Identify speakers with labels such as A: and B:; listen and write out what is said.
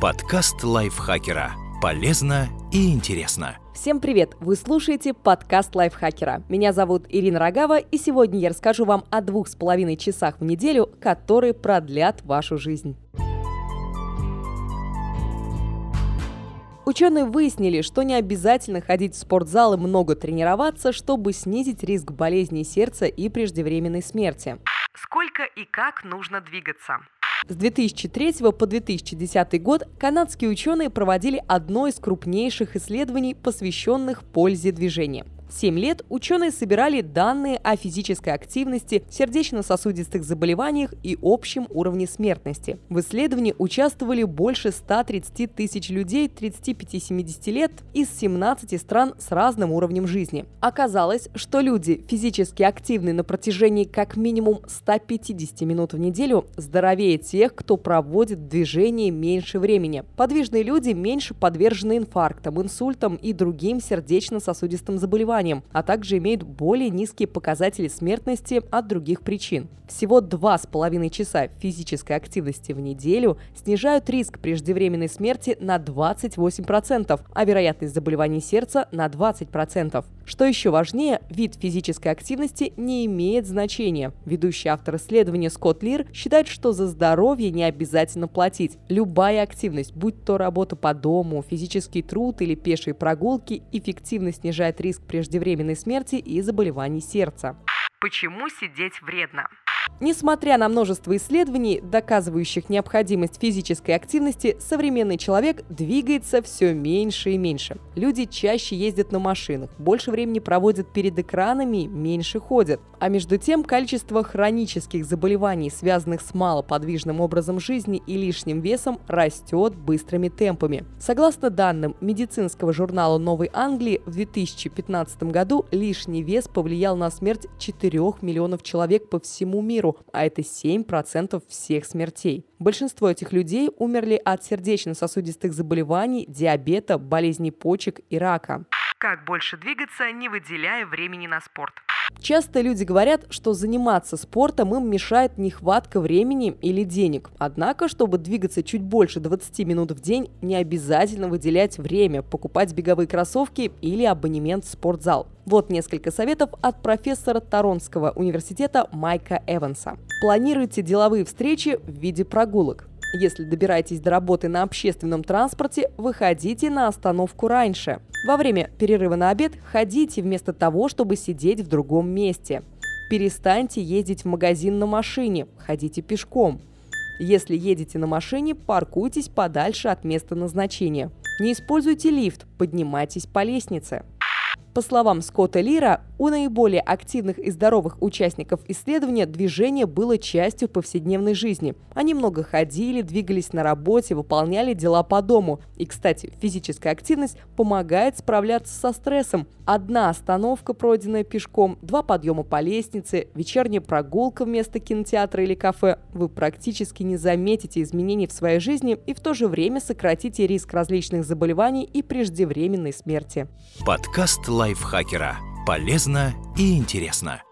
A: Подкаст лайфхакера. Полезно и интересно.
B: Всем привет! Вы слушаете подкаст лайфхакера. Меня зовут Ирина Рогава, и сегодня я расскажу вам о двух с половиной часах в неделю, которые продлят вашу жизнь. Ученые выяснили, что не обязательно ходить в спортзал и много тренироваться, чтобы снизить риск болезней сердца и преждевременной смерти.
C: Сколько и как нужно двигаться?
B: С 2003 по 2010 год канадские ученые проводили одно из крупнейших исследований, посвященных пользе движения – 7 лет ученые собирали данные о физической активности, сердечно-сосудистых заболеваниях и общем уровне смертности. В исследовании участвовали больше 130 тысяч людей 35-70 лет из 17 стран с разным уровнем жизни. Оказалось, что люди, физически активны на протяжении как минимум 150 минут в неделю, здоровее тех, кто проводит в движении меньше времени. Подвижные люди меньше подвержены инфарктам, инсультам и другим сердечно-сосудистым заболеваниям заболеваниям, а также имеют более низкие показатели смертности от других причин. Всего 2,5 часа физической активности в неделю снижают риск преждевременной смерти на 28%, а вероятность заболеваний сердца на 20%. Что еще важнее, вид физической активности не имеет значения. Ведущий автор исследования Скотт Лир считает, что за здоровье не обязательно платить. Любая активность, будь то работа по дому, физический труд или пешие прогулки, эффективно снижает риск преждевременной смерти и заболеваний сердца.
C: Почему сидеть вредно?
B: Несмотря на множество исследований, доказывающих необходимость физической активности, современный человек двигается все меньше и меньше. Люди чаще ездят на машинах, больше времени проводят перед экранами, меньше ходят. А между тем, количество хронических заболеваний, связанных с малоподвижным образом жизни и лишним весом, растет быстрыми темпами. Согласно данным медицинского журнала Новой Англии, в 2015 году лишний вес повлиял на смерть 4 миллионов человек по всему миру, миру, а это 7% всех смертей. Большинство этих людей умерли от сердечно-сосудистых заболеваний, диабета, болезней почек и рака.
C: Как больше двигаться, не выделяя времени на спорт?
B: Часто люди говорят, что заниматься спортом им мешает нехватка времени или денег. Однако, чтобы двигаться чуть больше 20 минут в день, не обязательно выделять время, покупать беговые кроссовки или абонемент в спортзал. Вот несколько советов от профессора Торонского университета Майка Эванса. Планируйте деловые встречи в виде прогулок. Если добираетесь до работы на общественном транспорте, выходите на остановку раньше. Во время перерыва на обед ходите вместо того, чтобы сидеть в другом месте. Перестаньте ездить в магазин на машине, ходите пешком. Если едете на машине, паркуйтесь подальше от места назначения. Не используйте лифт, поднимайтесь по лестнице. По словам Скотта Лира, у наиболее активных и здоровых участников исследования движение было частью повседневной жизни. Они много ходили, двигались на работе, выполняли дела по дому. И, кстати, физическая активность помогает справляться со стрессом. Одна остановка, пройденная пешком, два подъема по лестнице, вечерняя прогулка вместо кинотеатра или кафе. Вы практически не заметите изменений в своей жизни и в то же время сократите риск различных заболеваний и преждевременной смерти.
A: Подкаст лайфхакера. Полезно и интересно.